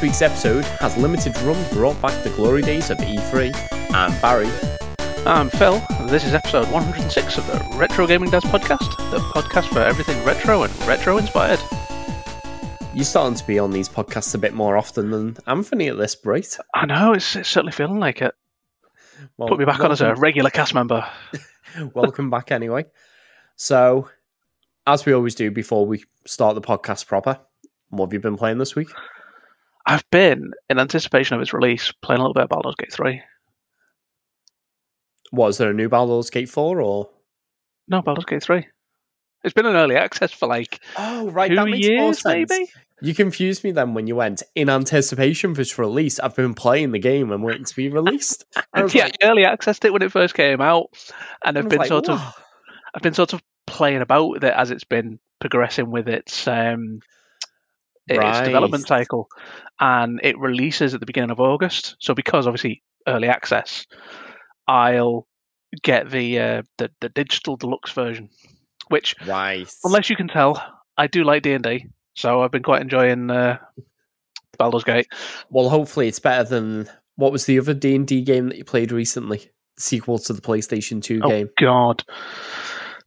This week's episode has limited run brought back the glory days of E3. I'm Barry. I'm Phil, and this is episode 106 of the Retro Gaming Dads podcast, the podcast for everything retro and retro inspired. You're starting to be on these podcasts a bit more often than Anthony at this rate. I know, it's, it's certainly feeling like it. Well, Put me back on as a regular cast member. welcome back anyway. So, as we always do before we start the podcast proper, what have you been playing this week? I've been, in anticipation of its release, playing a little bit of Baldur's Gate 3. Was there a new Baldur's Gate 4 or? No, Baldur's Gate 3. It's been an early access for like Oh, right, two that makes more years, sense. maybe? You confused me then when you went in anticipation for its release. I've been playing the game and waiting to be released. I yeah, like, I early accessed it when it first came out, and I've been like, sort of I've been sort of playing about with it as it's been progressing with its um its development cycle, and it releases at the beginning of August. So because obviously early access, I'll get the uh, the the digital deluxe version, which Right. unless you can tell, I do like D and D, so I've been quite enjoying uh, Baldur's Gate. Well, hopefully it's better than what was the other D and D game that you played recently? Sequel to the PlayStation Two Oh game, Oh God,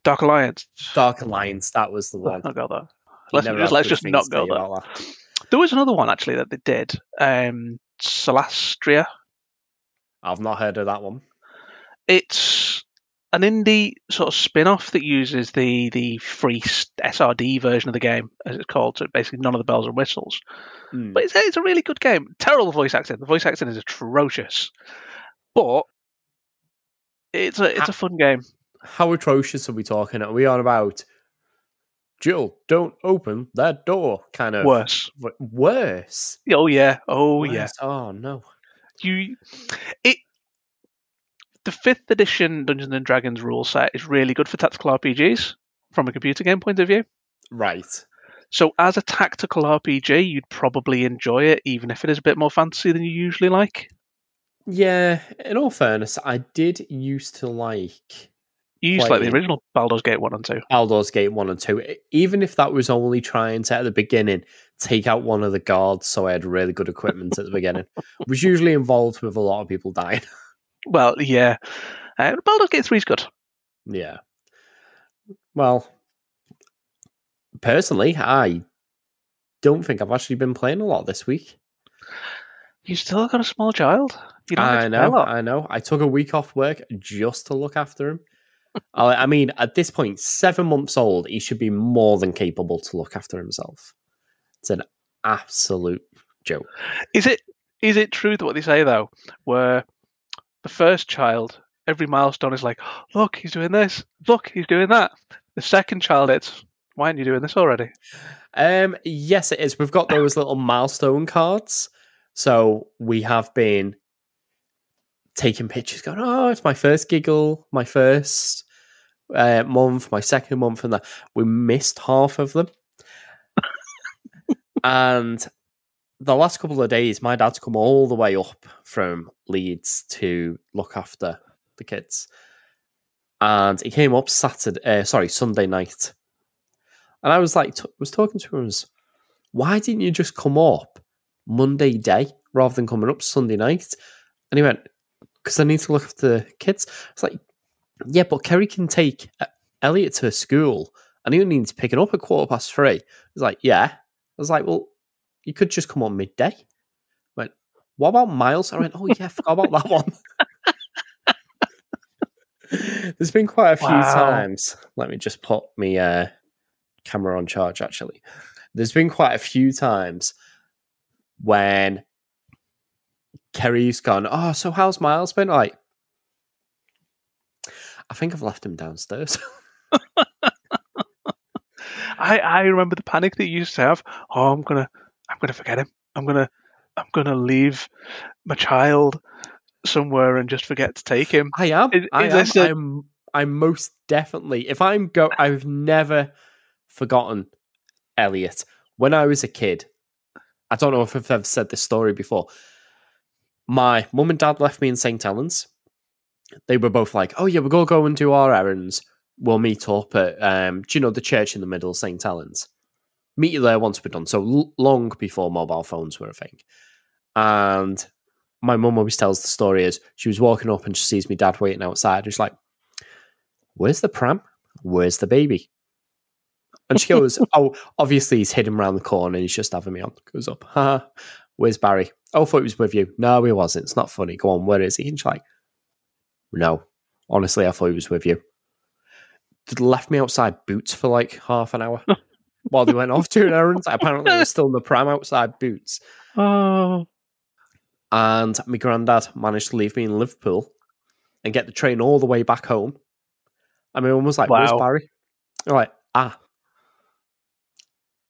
Dark Alliance. Dark Alliance. That was the one. Let's not go there. You Let's just, let's just not go there. There was another one actually that they did. Um, Solastria. I've not heard of that one. It's an indie sort of spin-off that uses the the free SRD version of the game, as it's called. So basically, none of the bells and whistles. Hmm. But it's, it's a really good game. Terrible voice acting. The voice acting is atrocious, but it's a it's a fun game. How atrocious are we talking? Are we on about? Jill, don't open that door. Kind of Worse. w- Worse. Oh yeah. Oh yeah. Oh no. you it the fifth edition Dungeons and Dragons rule set is really good for tactical RPGs from a computer game point of view. Right. So as a tactical RPG, you'd probably enjoy it, even if it is a bit more fantasy than you usually like. Yeah. In all fairness, I did used to like You used like the original Baldur's Gate one and two. Baldur's Gate 1 and 2, e, even if that was only trying to, at the beginning, take out one of the guards so I had really good equipment at the beginning, was usually involved with a lot of people dying. Well, yeah, uh, Baldur's Gate three is good. yeah. Well, personally, I don't think I've actually been playing a lot this week. You still got a small child. I get to play know. I know. I took a week off work just to look after him. I mean, at this point, seven months old, he should be more than capable to look after himself. It's an absolute joke. Is it is it true that what they say though, where the first child, every milestone is like, look, he's doing this, look, he's doing that. The second child, it's why aren't you doing this already? Um, yes, it is. We've got those little milestone cards. So we have been taking pictures, going, "Oh, it's my first giggle, my first uh, month, my second month," and that we missed half of them. and the last couple of days, my dad's come all the way up from Leeds to look after the kids, and he came up Saturday, uh, sorry, Sunday night. And I was like, t- was talking to him, was, why didn't you just come up Monday day rather than coming up Sunday night? And he went, because I need to look after the kids. It's like, yeah, but Kerry can take uh, Elliot to school and he only needs picking up at quarter past three. I was like, yeah. I was like, well, you could just come on midday. I went, what about Miles? I went, oh yeah, I forgot about that one. There's been quite a few Wow. times. Let me just put me uh, camera on charge. Actually, there's been quite a few times when Kerry's gone. Oh, so how's Miles been? Like, I think I've left him downstairs. I, I remember the panic that you used to have. Oh, I'm gonna I'm gonna forget him. I'm gonna I'm gonna leave my child somewhere and just forget to take him. I am. Is- I is am. a- I'm. I'm most definitely. If I'm go, I've never forgotten Elliot. When I was a kid, I don't know if I've ever said this story before. My mum and dad left me in St. Helens. They were both like, "Oh yeah, we're gonna go and do our errands. We'll meet up at, um, do you know the church in the middle, St. Helens?" meet you there once we're done. So l- long before mobile phones were a thing. And my mum always tells the story as she was walking up and she sees me dad waiting outside. She's like, Where's the pram? Where's the baby? And she goes, Oh, obviously he's hidden around the corner and he's just having me on. Goes up, ha, where's Barry? Oh, I thought he was with you. No, he wasn't. It's not funny. Go on, where is he? And she's like, No, honestly, I thought he was with you. They left me outside boots for like half an hour while they went off to an errand. Apparently, they were still in the pram outside boots. Oh, And my granddad managed to leave me in Liverpool and get the train all the way back home. And my mum was like, Where's Barry? I'm like, Ah,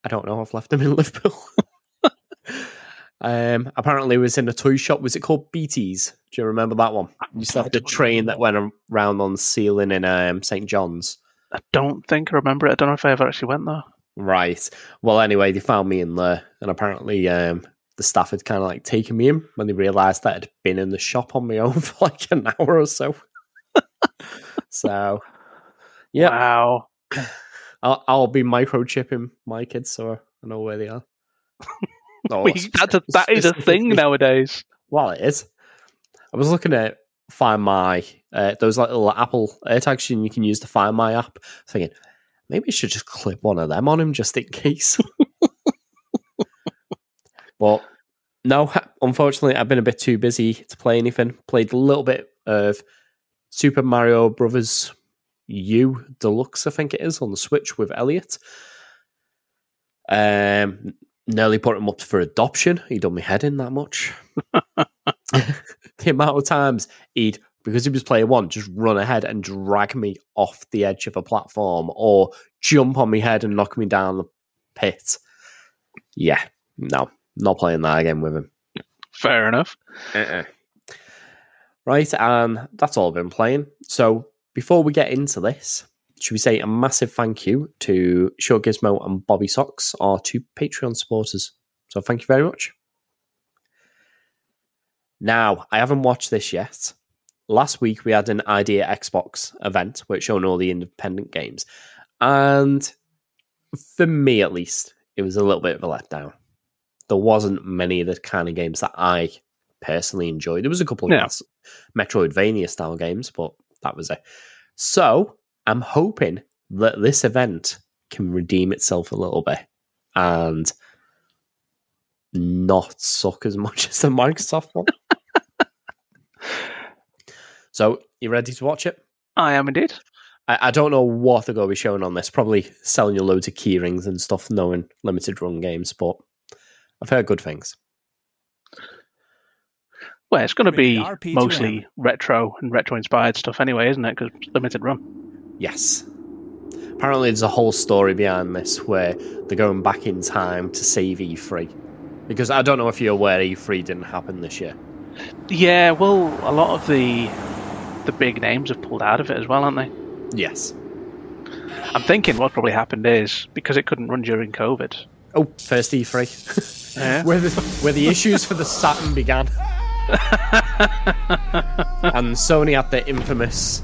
I don't know. I've left him in Liverpool. um, apparently, it was in a toy shop. Was it called BT's? Do you remember that one? You used to have the train that went around on the ceiling in um, St. John's. I don't think I remember it. I don't know if I ever actually went there. Right. Well, anyway, they found me in there, and apparently, um, the staff had kind of like taken me in when they realised that I'd been in the shop on my own for like an hour or so. so, yeah, Wow. I'll, I'll be microchipping my kids so I know where they are. Oh, We- that's a, that is a thing nowadays. Well, it is. I was looking at Find My, uh, those like little Apple AirTags you can use to Find My app, thinking maybe I should just clip one of them on him just in case. but no, unfortunately, I've been a bit too busy to play anything. Played a little bit of Super Mario Brothers U Deluxe, I think it is, on the Switch with Elliot. Um, nearly put him up for adoption. He done me head in that much. the amount of times he'd because he was player one, just run ahead and drag me off the edge of a platform or jump on my head and knock me down the pit. Yeah, no, not playing that again with him. Fair enough. Uh-uh. Right, and that's all I've been playing. So before we get into this, should we say a massive thank you to Short Gizmo and Bobby Socks, our two Patreon supporters. So thank you very much. Now, I haven't watched this yet. Last week we had an Idea Xbox event which showed all the independent games. And for me at least, it was a little bit of a letdown. There wasn't many of the kind of games that I personally enjoyed. There was a couple of Yeah. Metroidvania style games, but that was it. So I'm hoping that this event can redeem itself a little bit and not suck as much as the Microsoft one. so you ready to watch it? I am indeed. I, I don't know what they're going to be showing on this. Probably selling you loads of key rings and stuff, knowing limited run games, but I've heard good things. Well, it's going to be mostly retro and retro inspired stuff anyway, isn't it? Because limited run. Yes. Apparently, there's a whole story behind this where they're going back in time to save E3. Because I don't know if you're aware E3 didn't happen this year. Yeah, well, a lot of the the big names have pulled out of it as well, aren't they? Yes. I'm thinking what probably happened is because it couldn't run during COVID. Oh, first E3. Yeah. where, the, where the issues for the Saturn began. and Sony had their infamous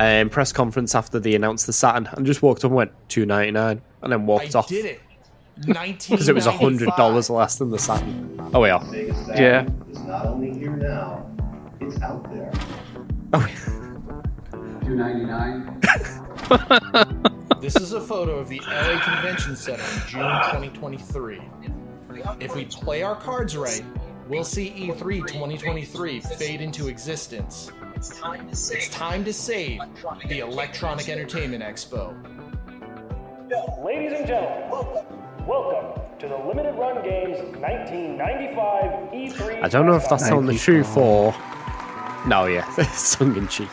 um, press conference after they announced the Saturn and just walked up and went, two ninety nine, and then walked I off. did it. 19 Because it was hundred dollars less than the Saturn. Oh, we are. Vegas Valley Yeah. is not only here now, it's out there. Oh, Two ninety nine. This is a photo of the LA Convention Center in June 2023. If we play our cards right, we'll see E E3 2023 fade into existence. It's time to save the Electronic Entertainment Expo. Ladies and gentlemen, welcome to the Limited Run Games 1995 E3. I don't know if that's on the truth or. No, yeah, it's tongue in cheek.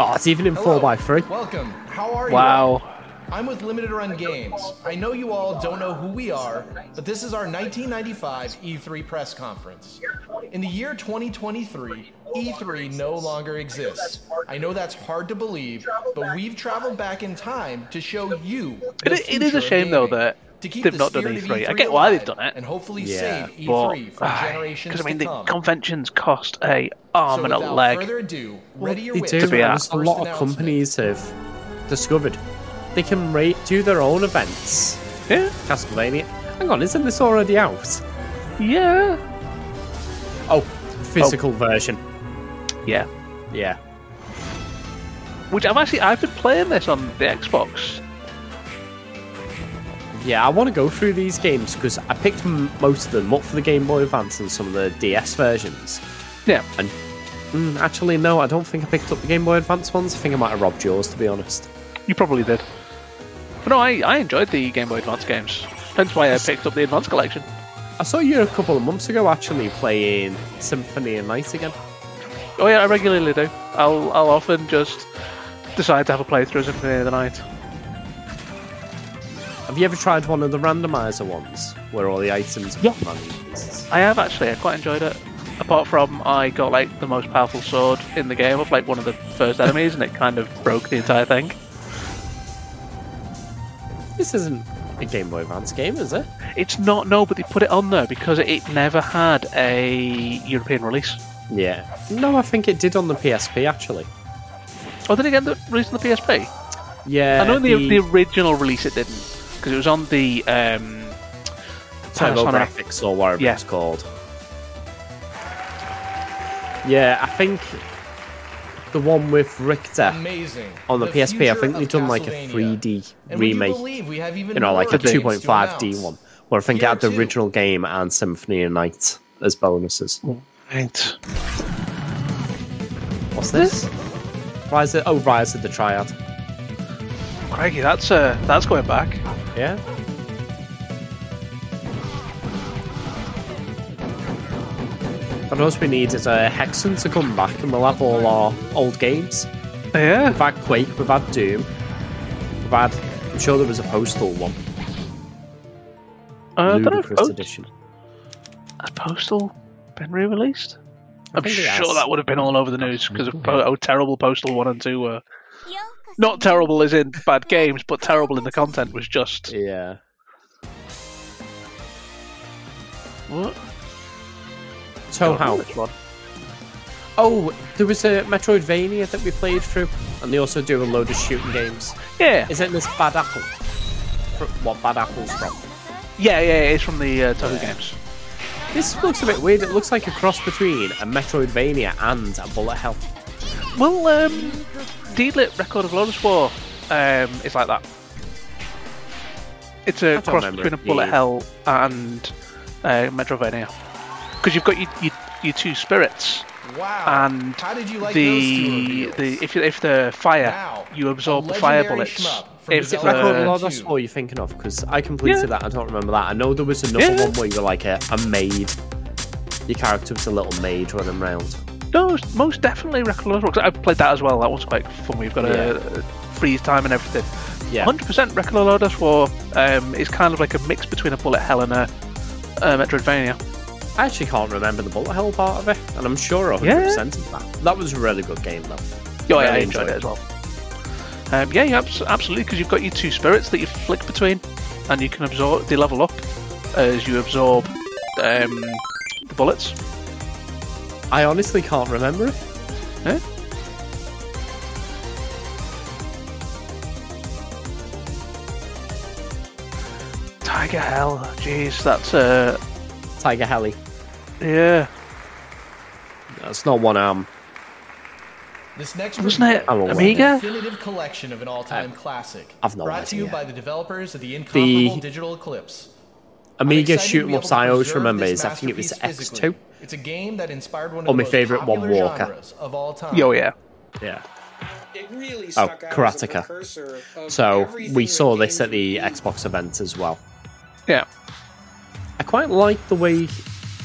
Oh, it's even in Hello. 4x3. Welcome. How are you? Wow. I'm with Limited Run Games. I know you all don't know who we are, but this is our 1995 E3 press conference. In the year 2023, E3 no longer exists. I know that's hard to believe, but we've traveled back in time to show you. It, the i- it is a shame though that to keep they've the not done spirit of E3. I E3 get why they've done it, and hopefully Yeah. save but E3 for generations because I mean to the come. conventions cost a arm so and a leg. further ado, Well, your they wits do. for be honest. A lot of companies have discovered they can rate do their own events. Yeah. Castlevania. Hang on, isn't this already out? Yeah. Oh, physical version. Yeah. Yeah. Which I've actually I've been playing this on the Xbox. Yeah, I want to go through these games because I picked m- most of them up for the Game Boy Advance and some of the DS versions. Yeah. And mm, actually, no, I don't think I picked up the Game Boy Advance ones. I think I might have robbed yours, to be honest. You probably did. But no, I, I enjoyed the Game Boy Advance games. Hence why I picked up the Advance Collection. I saw you a couple of months ago actually playing Symphony of Night again. Oh yeah, I regularly do. I'll I'll often just decide to have a playthrough of Symphony of the Night. Have you ever tried one of the randomizer ones where all the items are Yeah. I have actually. I quite enjoyed it. Apart from I got like the most powerful sword in the game of like one of the first enemies, and it kind of broke the entire thing. This isn't a Game Boy Advance game, is it? It's not no, but they put it on there because it never had a European release. Yeah. No, I think it did on the PSP actually. Oh, did it get the release on the PSP? Yeah. I know the, the original release it didn't because it was on the um, Turbo Panasonic. Graphics or whatever Yeah. it's called. Yeah, I think the one with Richter Amazing. on the, The PSP, I think they've done like a 3D And remake. we have even You know, like a more games to 2.5D one, where I think it had the two. original game and Symphony of Night as bonuses. Right. What's this? Rise of, oh, Rise of the Triad. Crikey, that's uh, that's going back. Yeah. What else we need is a Hexen to come back and we'll have all our old games. Yeah. We've had Quake, we've had Doom, we've had. I'm sure there was a Postal one, Uh, I don't know if Ludicrous Post- edition. has Postal been re-released? I'm sure that would have been all over the news because of po- how terrible Postal One and Two were. Not terrible as in bad games, but terrible in the content was just Yeah. what? One? Oh, there was a Metroidvania that we played through, and they also do a load of shooting games. Yeah, Isn't this Bad Apple? What Bad Apple's from? yeah, yeah. It's from the uh, Touhou games. This looks a bit weird. It looks like a cross between a Metroidvania and a Bullet Hell. Well, um, Record of Lodoss War um, is like that. It's a cross between a Bullet Hell and uh, Metrovania. Because you've got your, your, your two spirits, Wow. and How did you like the the reveals? if you- if the fire Now, you absorb the fire bullets. shmup If Is it the- Record Uh, of Lord that's what you're thinking of? Because I completed Yeah. that. I don't remember that. I know there was another Yeah. one where you're like a, a maid. Your character was a little maid running around. No, most definitely Record of Lodoss War. 'cause I played that as well. That one's quite fun. We've got a, Yeah. freeze time and everything. Yeah. 100% Record of Lodoss War um, is kind of like a mix between a Bullet Hell and a, a Metroidvania. I actually can't remember the Bullet Hell part of it, and I'm sure 100% of that. That was a really good game, though. Oh, yeah, I enjoyed enjoyed it as well. Um, yeah, yeah, abs- absolutely, because you've got your two spirits that you flick between, and you can absorb. They level up as you absorb um, the bullets. I honestly can't remember it. Tiger Hell, jeez, that's uh, Tiger Heli. Yeah. That's not one arm. Um, this next Wasn't review it I'm aware. is Amiga? definitive collection of an all-time uh, classic. I've no brought to you idea. by the developers of the incomparable The- Digital Eclipse. Amiga I'm excited to shoot 'em be ups I always remember is I think it was X2. It's a game that inspired one of Or the my most favourite one, popular Walker. genres of all time. Oh yeah. Yeah. It really Oh, stuck out as a Karateka. So we saw this at the Xbox event as well. Yeah. I quite like the way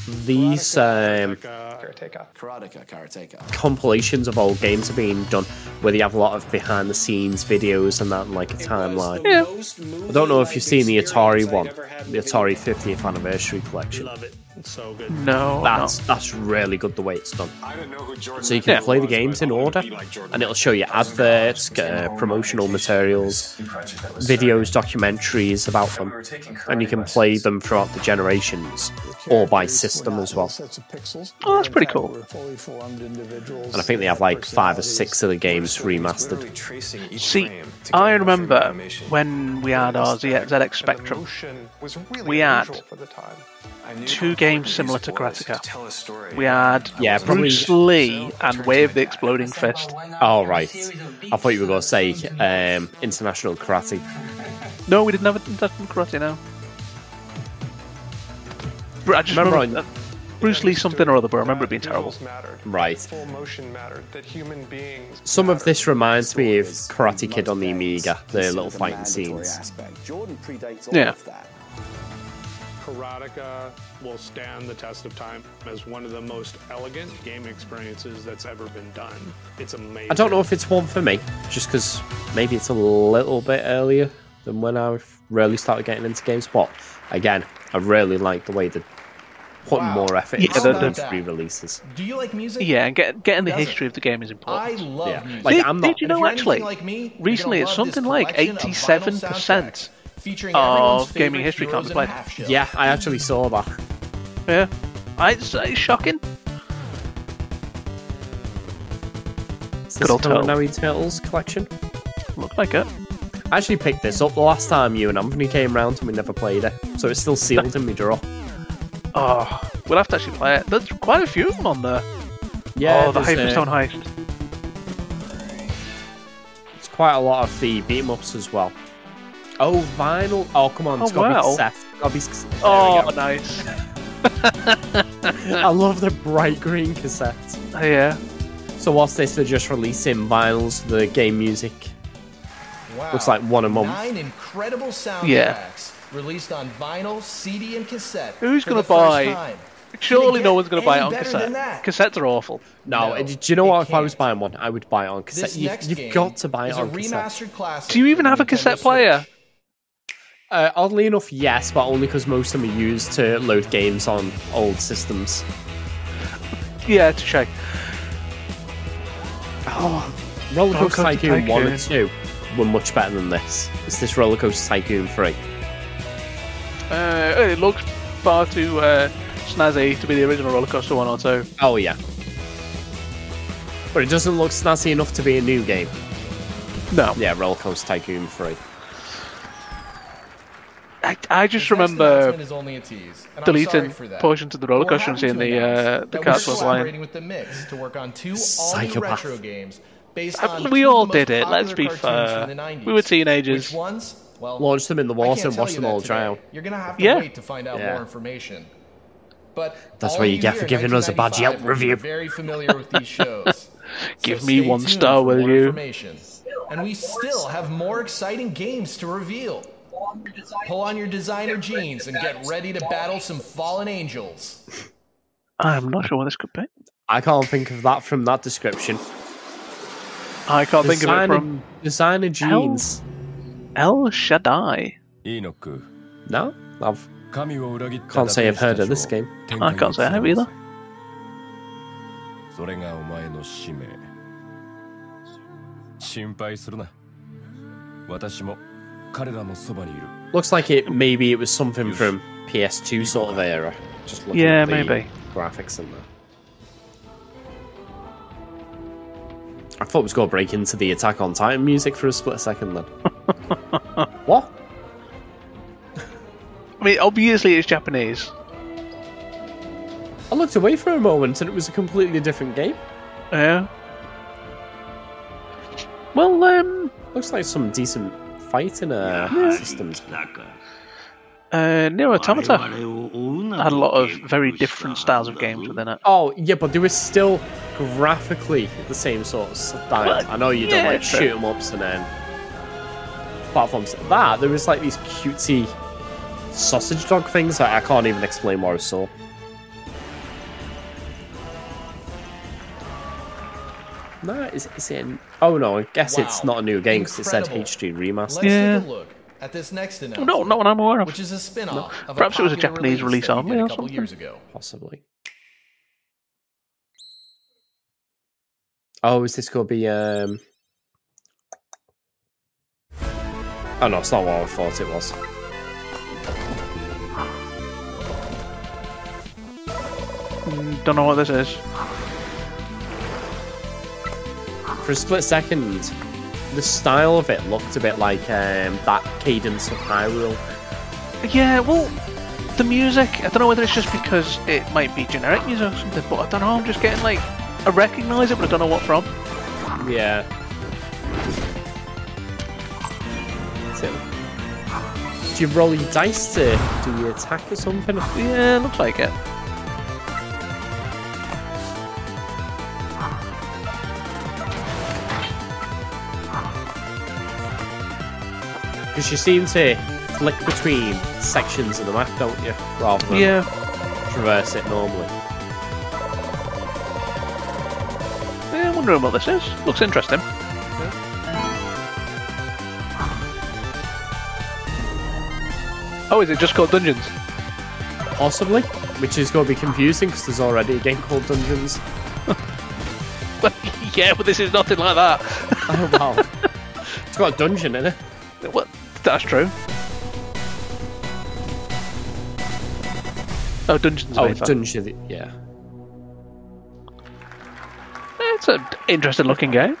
these um, Karateka, Karateka. compilations of old games are being done, where they have a lot of behind the scenes videos and that, and like a It timeline. Yeah. I don't know if you've seen the Atari one, experience I'd ever had the Atari 50th anniversary collection. Love it. so good. No, That's no. that's really good the way it's done. I don't know who Jordan So you can Yeah. play the was, but games in order, like and it'll show you adverts, uh, promotional materials, videos, documentaries about them, and you can play them throughout the generations or by system as well. Oh, that's pretty cool. And I think they have like five or six of the games remastered. See, I remember when we had our Z- ZX Spectrum, we had two games similar to Karateka. We had Yeah, probably- Bruce Lee and Way of the Exploding Fist. Oh right, I thought you were going to say um, International Karate. No, we didn't have International Karate now. I just Remember remember, uh, Bruce Lee something or other, but I remember it being terrible. Right. Full motion mattered. That human beings. Some of this reminds me of Karate Kid on the Amiga, the little fighting scenes. Jordan predates all Yeah. Of that. Karateka will stand the test of time as one of the most elegant game experiences that's ever been done. It's amazing. I don't know if it's one for me, just because maybe it's a little bit earlier than when I really started getting into games. But again, I really like the way they're putting Wow. more effort Yeah, into the- the the- re-releases. Do you like music? Yeah, and get, getting the Does it? history of the game is important. I love Yeah. music. Like, did, I'm not- did you know actually? like me, recently it's something like collection of vinyl 87% soundtracks featuring of gaming history can't be played. Yeah, I actually saw that. Yeah, it's, it's shocking. Is Good this old Turtle. Culinary Turtles collection? Looked like it. I actually picked this up the last time you and Anthony came round and we never played it, so it's still sealed in my drawer. Oh, we'll have to actually play it. There's quite a few of them on there. Yeah, oh, the there's, uh, Hyperstone Heist. It's quite a lot of the beat 'em ups as well. Oh, vinyl! Oh, come on, it's Oh, got to wow. be cassette. Got to be. There Oh, go. nice. I love the bright green cassette. Oh, yeah. So what's this? They're just releasing vinyls for the game music. Wow. Looks like one a month. Nine incredible soundtracks Yeah. released on vinyl, CD, and cassette. Who's gonna buy- time. Surely no one's going to buy it on cassette. Cassettes are awful. No, No, do you know it what? If I was buying one, I would buy it on cassette. This You, you've got to buy it is on a cassette. remastered classic. Do you even have a Nintendo cassette Switch. player? Uh, oddly enough, yes, but only because most of them are used to load games on old systems. Yeah, touche. Oh, Roller Coaster Roller Coaster Tycoon 1 and 2 were much better than this. Is this Roller Coaster Tycoon 3? Uh, it looks far too uh, snazzy to be the original roller coaster one or two. Oh, yeah. But it doesn't look snazzy enough to be a new game. No, Yeah, Roller Coaster Tycoon 3. I, I just remember is only a tease, and deleting portions of the roller We're coaster and happy seeing the uh, the that cats was lying. with the Mix to work on two Psychopath. retro games based Uh, on we two all did it, let's be fair. 90s. We were teenagers. Which ones? Well, Launch them in the water and tell watch them all today. drown. You're gonna have to Yeah. wait to find out Yeah. more information. But That's all what you of get for giving us a bad Yelp 1995 will be review. Very familiar with these shows. Give So me one star, will you? And we still have more exciting games to reveal. Pull on your designer jeans and get ready to battle some fallen angels. I'm not sure what this could be. I can't think of that from that description. I can't think of it Designer- from Designer jeans. El Shaddai. No? I've, can't say I've heard of this game. I can't say I have either. それがお前の使命心配するな私も彼らもそばにいる Looks like it maybe it was something from PS2 sort of era. Just looking Yeah, at the maybe. graphics in there. I thought it was going to break into the Attack on Titan music for a split second then. what? I mean, obviously it's Japanese. I looked away for a moment and it was a completely different game. Yeah. Well, um, Looks like some decent fighting uh, systems. uh, Nier Automata had a lot of very different styles of games within it. Oh, yeah, but they were still graphically the same sort of style. Well, I know you don't yeah, like true. shoot 'em ups and then platforms. That, there was like these cutesy sausage dog things that I can't even explain what I saw. No, is, is it? An, oh no, I guess it's not a new game because it said Incredible. HD remaster. Let's Yeah. take a look at this next No, announcement, not one I'm aware of. which is a spin-off of Perhaps a it was a Japanese release that we only or a couple something. years ago. Possibly. Oh, is this going to be? um Oh no, it's not what I thought it was. Don't know what this is. For a split second, the style of it looked a bit like um, that Cadence of Hyrule. Yeah, well, the music. I don't know whether it's just because it might be generic music or something, but I don't know. I'm just getting like I recognise it, but I don't know what from. Yeah. So, do you roll your dice to do your attack or something? Yeah, looks like it. Because you seem to flick between sections of the map, don't you? Rather than Yeah. traverse it normally. Yeah, I'm wondering what this is. Looks interesting. Oh, is it just called Dungeons? Possibly. Which is going to be confusing because there's already a game called Dungeons. yeah, but this is nothing like that. Oh, wow. it's got a dungeon in it. What? That's true. Oh, Dungeons. Oh, made that. dungeon. Yeah. It's an interesting looking game.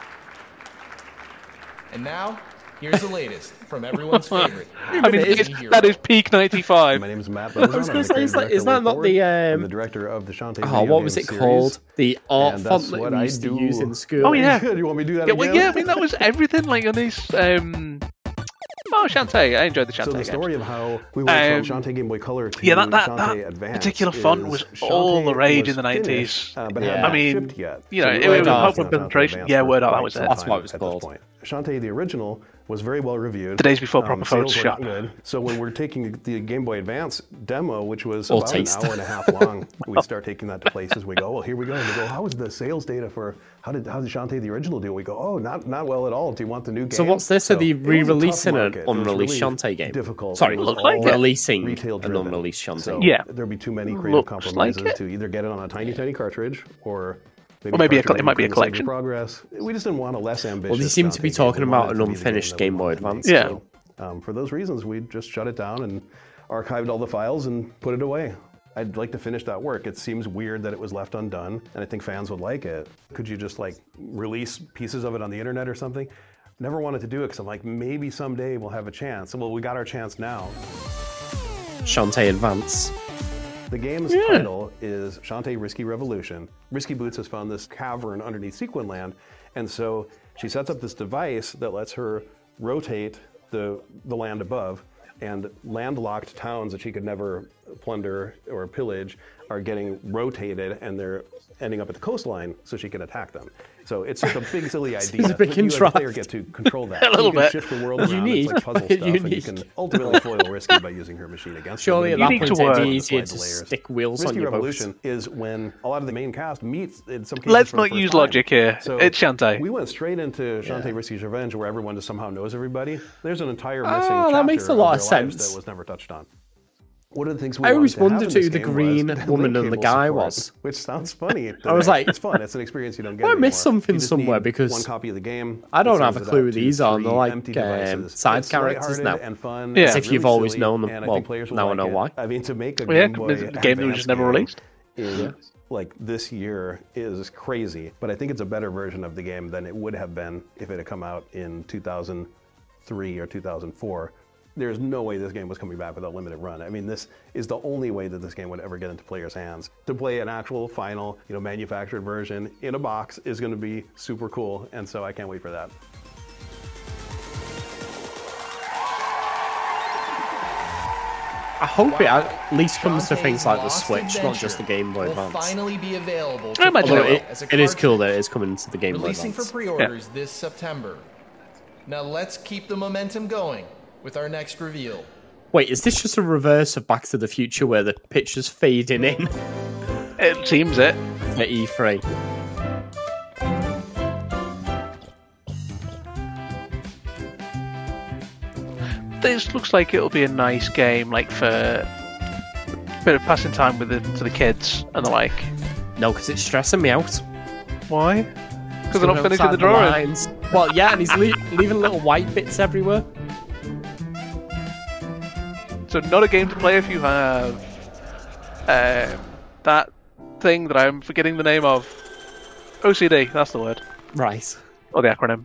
And now, here's the latest from everyone's favorite. I mean, Disney it's- hero. that is peak 95. My name is Matt I was gonna say, is creative that- director is of that not WayForward. the, I'm um, the director of the Shantae Oh, video what was it series, called? The art and font that what we I used to use in school. Oh, yeah. Do you want me to do that Yeah, well, yeah, I mean, that was everything, like, on these. Um... Oh, Shantae. I enjoyed the Shantae So the games. story of how we went Um, from Shantae Game Boy Color to yeah, that- that- Shantae that Advance particular font is was all the rage in the 90s. finished, uh, but Yeah. hadn't I mean, shipped yet. you know, So it- it was Advance hopeful is penetration. Yeah, word out, that was it. That's time what it was at called. This. Shantae, the original, was very well reviewed. The days before um, proper sales were Photoshop. not good. So when we're taking the Game Boy Advance demo, which was All about taste. an hour and a half long, we start taking that to places. We go, well, here we go. And we go, how was the sales data for how did how did Shantae the original do? We go, oh, not not well at all. Do you want the new game? So what's this? Are they it was a tough re-releasing an market. Unreleased really Shantae game? Difficult. Sorry, It was Looks like it. releasing retail an driven. unreleased Shantae. So Yeah. there'd be too many creative Looks compromises it. to either get it on a tiny, tiny cartridge or. Or maybe a cartridge it might be a collection. your Progress. We just didn't want a less ambitious. Well, they seem to be talking about an it to be the unfinished Game Boy wanted Advance. Yeah. So, um, for those reasons, we just shut it down and archived all the files and put it away. I'd like to finish that work. It seems weird that it was left undone, and I think fans would like it. Could you just like release pieces of it on the internet or something? Never wanted to do it because I'm like, maybe someday we'll have a chance. Well, we got our chance now. Shantae Advance. The game's title is Shantae Risky Revolution. Risky Boots has found this cavern underneath Sequin Land, and so she sets up this device that lets her rotate the, the land above, and landlocked towns that she could never plunder or pillage are getting rotated, and they're ending up at the coastline so she can attack them. So it's just a big silly idea. a bit but you as a player get to control that. A little you can bit. shift the world You around. need- It's like puzzle you stuff, and you need- can ultimately foil Risky by using her machine against her. Surely but at you that point to it'd work. be easier to Slide the layers. stick wheels on Risky your boat. Revolution is when a lot of the main cast meets in some cases. Let's not use time. logic here. So It's Shantae. We went straight into Shantae Risky's Revenge, where everyone just somehow knows everybody. There's an entire Ah, missing that chapter makes a lot of of sense. that was never touched on. One of the things we I always wanted to wondered who the green was woman link and the guy support, was. which sounds funny. I was like- it's fun. It's an experience you don't get. I missed something You somewhere because one copy of the game. I don't have a clue who these are. They're like, empty um, side characters now. and fun. Yeah. As if really you've always silly, known them. and Well, think players now I like know it. why. I mean, to make a Well, yeah, Game Boy game that was just never game released. in like this year is crazy, but I think it's a better version of the game than it would have been if it had come out in 2003 or 2004. There's no way this game was coming back with a limited run. I mean, this is the only way that this game would ever get into players' hands. To play an actual final, you know, manufactured version in a box is going to be super cool, and so I can't wait for that. I hope it at least comes to things like the Switch, not just the Game Boy Advance. finally be available. I imagine Although it, it is cool that it is coming to the Game Boy Advance. Releasing for pre-orders this September. Now let's keep the momentum going with our next reveal. Wait, is this just a reverse of Back to the Future where the picture's fading in It seems it. at E E3? this looks like it'll be a nice game, like for a bit of passing time with the to the kids and the like. No, because it's stressing me out. Why? Because they're not Outside finishing the drawing. lines. Well, yeah, and he's le- leaving little white bits everywhere. So not a game to play if you have um, that thing that I'm forgetting the name of. OCD. That's the word. Right. Or the acronym.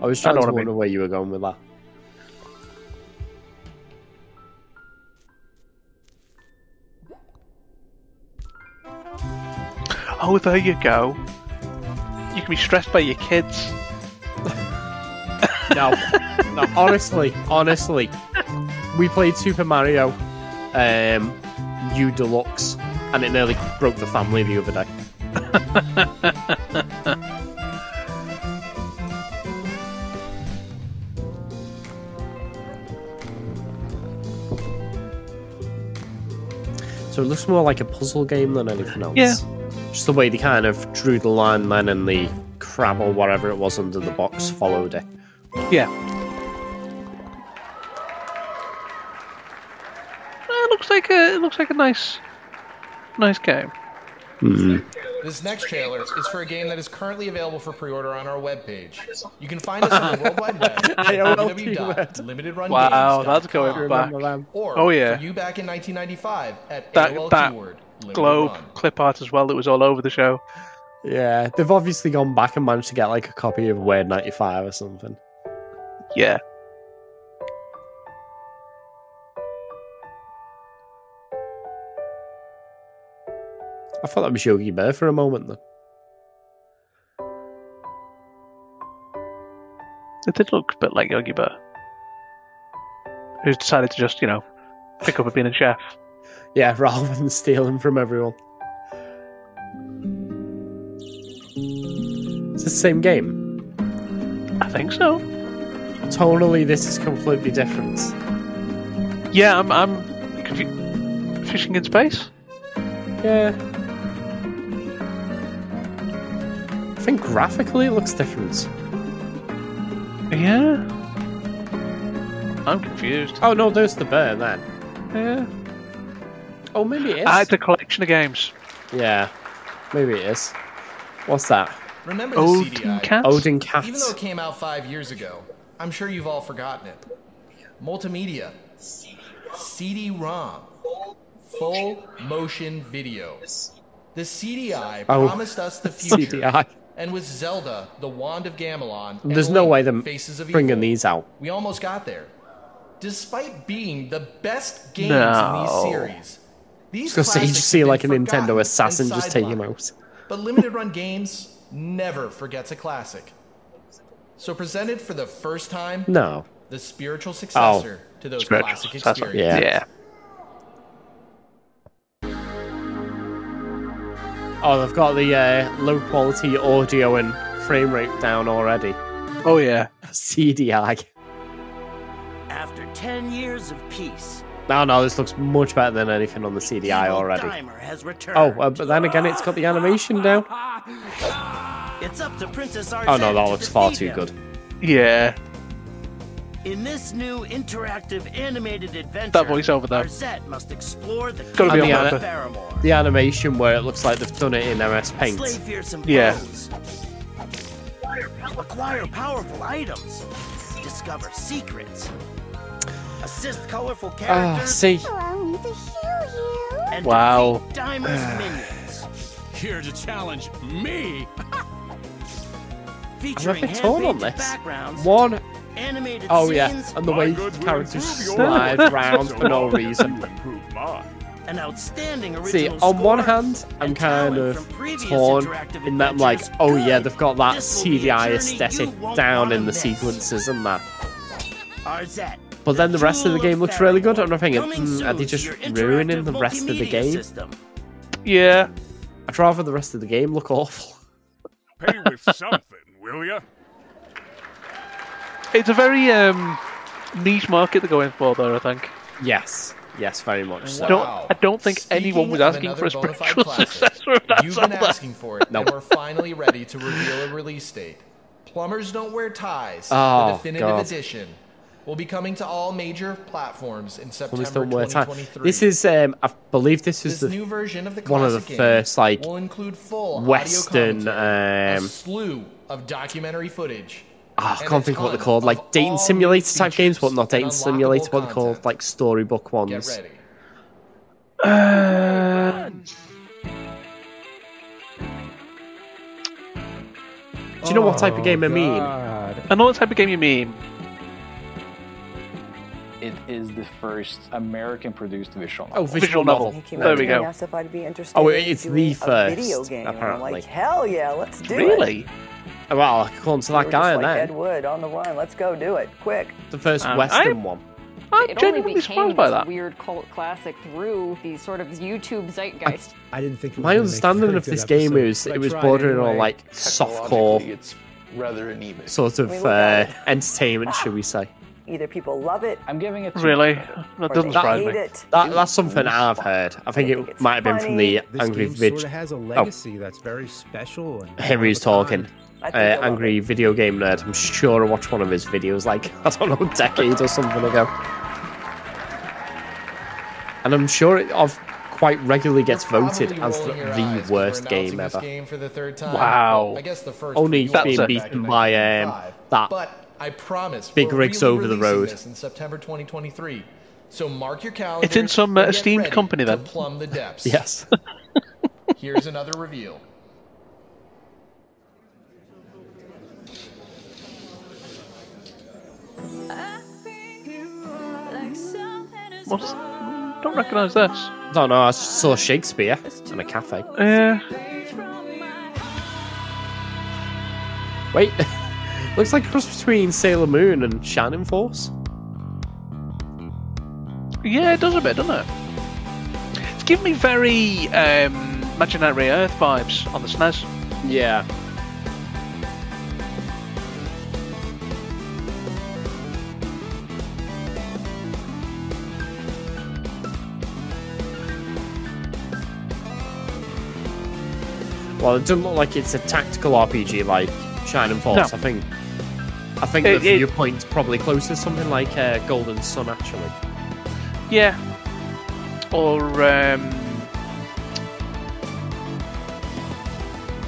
I was trying know to what I wonder where you were going with that. Oh, there you go. You can be stressed by your kids. No, no. Honestly, honestly, we played Super Mario um, U Deluxe, and it nearly broke the family the other day. So it looks more like a puzzle game than anything else. Yeah. Just the way they kind of drew the line then and the crab or whatever it was under the box followed it. Yeah. Like a it looks like a nice nice game. Mm-hmm. This next trailer is for a game that is currently available for pre-order on our webpage. You can find us on the World Wide Web at AOL keyword. www.limitedrungames.com. Wow, that's going back. Or Oh, yeah. for you back in 1995 at That AOL that keyword globe run. clip art as well that was all over the show. Yeah, they've obviously gone back and managed to get like a copy of Word 95 or something. Yeah. I thought that was Yogi Bear for a moment then. It did look a bit like Yogi Bear. Who's decided to just, you know, pick up a being a chef. Yeah, rather than stealing from everyone. It's the same game. I think so. Tonally, this is completely different. Yeah, I'm I'm confu- fishing in space. Yeah. I think graphically it looks different. Yeah. I'm confused. Oh no, there's the bear then. Yeah. Oh, maybe it is. Ah, it's a collection of games. Yeah, maybe it is. What's that? Remember the Odin CDI? Cats? Odin Cats. Even though it came out five years ago, I'm sure you've all forgotten it. Multimedia. CD-ROM. Full motion video. The CDI Oh, promised us the future. CDI. And with Zelda, the Wand of Gamelon, and There's no way them Faces of bringing Evil, these out. we almost got there. Despite being the best games No. in these series, these Because you classics just have see been like a Nintendo assassin just take him out. But limited run games never forgets a classic. So presented for the first time, No. the spiritual successor oh. to those Spiritual classic successor. experiences. Yeah. Oh, they've got the uh, low quality audio and frame rate down already. Oh yeah. CDI. After 10 years of peace, No, no, this looks much better than anything on the CDI Evil already. Daimur has returned. Oh, uh, but then again, it's got the animation down. It's up to Princess Oh no, that looks far too good. Yeah. In this new interactive animated adventure, That voiceover, though. Arzette must explore the Gotta be And on the, purpose. ana- the animation where it looks like they've done it in MS Paint. Slay fearsome Yeah. foes. Acquire powerful items. Discover secrets. Assist colorful Ah, characters. see, and Wow. defeat Daimur's minions. Here to challenge me. I'm a Featuring bit torn on this. backgrounds, One, animated oh yeah, and the way characters slide round for no reason. an outstanding original See, on one hand, I'm kind of torn in that I'm like, oh yeah, they've got that This will be a CDI aesthetic down in the miss. sequences and that. Arzette, But then the rest of the game looks really good, and I'm thinking, coming hmm, are they just ruining the rest of the game? system. Yeah. I'd rather the rest of the game look awful. Pay with something, will ya? It's a very um, niche market they're going for there, I think. Yes, yes, very much I so. don't, I don't think anyone was asking for a another spiritual classic, successor of that You've been asking for it, No. and we're finally ready to reveal a release date. Plumbers Don't Wear Ties, Oh, the definitive God. edition. will be coming to all major platforms in September Almost don't wear time. 2023. This is, um, I believe this is This the new version of the one of the first like will include full Western. commentary, Um, a slew of documentary footage. Ah, I can't think of what they're called. Like dating simulator new type games, but not dating simulator. unlockable What they're called, like storybook Get ones. ready. Uh, Do you know what type of game I mean? I know what type of game you mean. It is the first American-produced visual novel. Oh, novel. visual novel. He came There we to me and go. asked if I'd be interested Oh, in it's the first, a video game. And I'm apparently. like, hell yeah, let's do it. Really? Well, according to We that were guy, just and like then Ed Wood on the run. Let's go do it quick. the first Um, Western I- one. I'm it only genuinely became surprised by this that. weird cult classic through the sort of YouTube zeitgeist. I didn't think. It My gonna make a understanding of good this game episode, is but it was tried bordering on like softcore it's rather anemic. sort of We look uh, entertainment, should we say? Either people love it I'm giving it. Really? or That doesn't they surprise hate me. it. That, that's something I've heard. I think I think it might have been from the This Angry game Vid. sort of has a Oh, legacy that's very special. And him who's one of a talking. kind. I Uh, think I angry video game nerd. I'm sure I watched one of his videos like I don't know, a decade or something ago. And I'm sure it of quite regularly gets You're voted as the, rolling your eyes the 'cause worst game ever. game for the third time. Wow. Well, I guess the first Only being beaten by, um, that But I promise, Big Rigs really Over the Road. In September 2023. So mark your calendars. It's in some, uh, esteemed ready company to then. Plumb the depths. Yes. Here's another reveal. What's, don't recognise this. don't know. I saw Shakespeare in a cafe. Yeah. Wait, looks like a cross between Sailor Moon and Shining Force. Yeah, it does a bit, doesn't it? It's giving me very um, Imaginary Earth vibes on the SNES. Yeah. Well, it doesn't look like it's a tactical RPG like Shining Force. No. I think, I think It- the it- viewpoint's probably closer to something like uh, Golden Sun, actually. Yeah. Or um,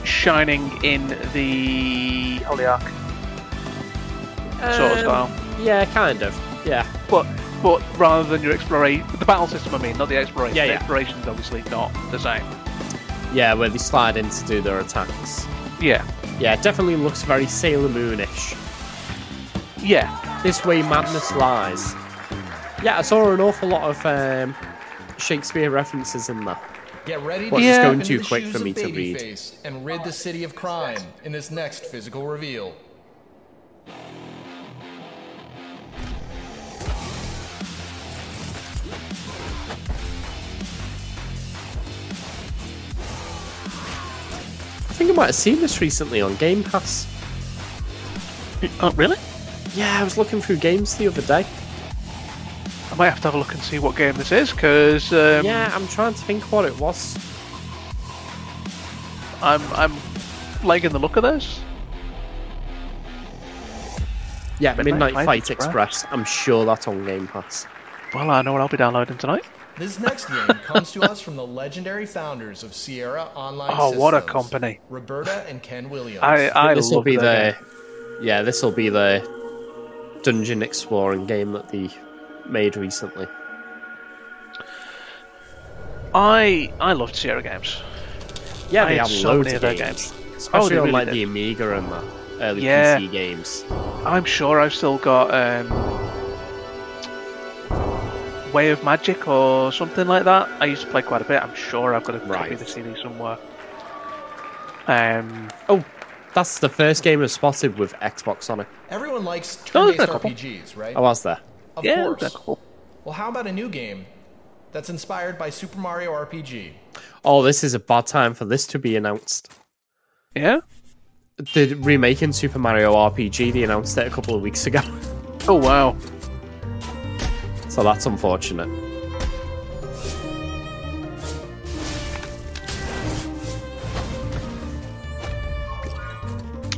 Shining in the Holy Ark sort of Um, style. Yeah, kind of. Yeah. But but rather than your exploration, the battle system, I mean, not the exploration. Yeah, the yeah. exploration's obviously not the same. Yeah, where they slide in to do their attacks. Yeah. Yeah, it definitely looks very Sailor Moonish. Yeah. This way madness lies. Yeah, I saw an awful lot of um, Shakespeare references in there. Get ready Well, to it's step going too quick for me to read. And rid the city of crime in this next physical reveal. Think I might have seen this recently on Game Pass. Oh, really? Yeah, I was looking through games the other day. I might have to have a look and see what game this is, because um, yeah, I'm trying to think what it was. I'm I'm liking the look of this. Yeah, Midnight Midnight, Fight Fight, Express. Express. I'm sure that's on Game Pass. Well, I know what I'll be downloading tonight. This next game comes to us from the legendary founders of Sierra Online Oh, what a company! Roberta and Ken Williams. I I this will love be their the game. yeah, this will be the dungeon exploring game that they made recently. I I loved Sierra games. Yeah, I they had have so loads many of of their games, games. especially Oh, on really like did. the Amiga and the early Yeah. PC games. I'm sure I've still got um, Way of Magic or something like that. I used to play quite a bit. I'm sure I've got a copy of the CD somewhere. Um, oh, that's the first game I spotted with Xbox on it. Everyone likes Oh, there's turn-based a couple. RPGs, right? I was there. Of Yeah, course. there's. Well, how about a new game that's inspired by Super Mario RPG? Oh, this is a bad time for this to be announced. yeah. The remaking Super Mario RPG, they announced it a couple of weeks ago. Oh wow. So that's unfortunate.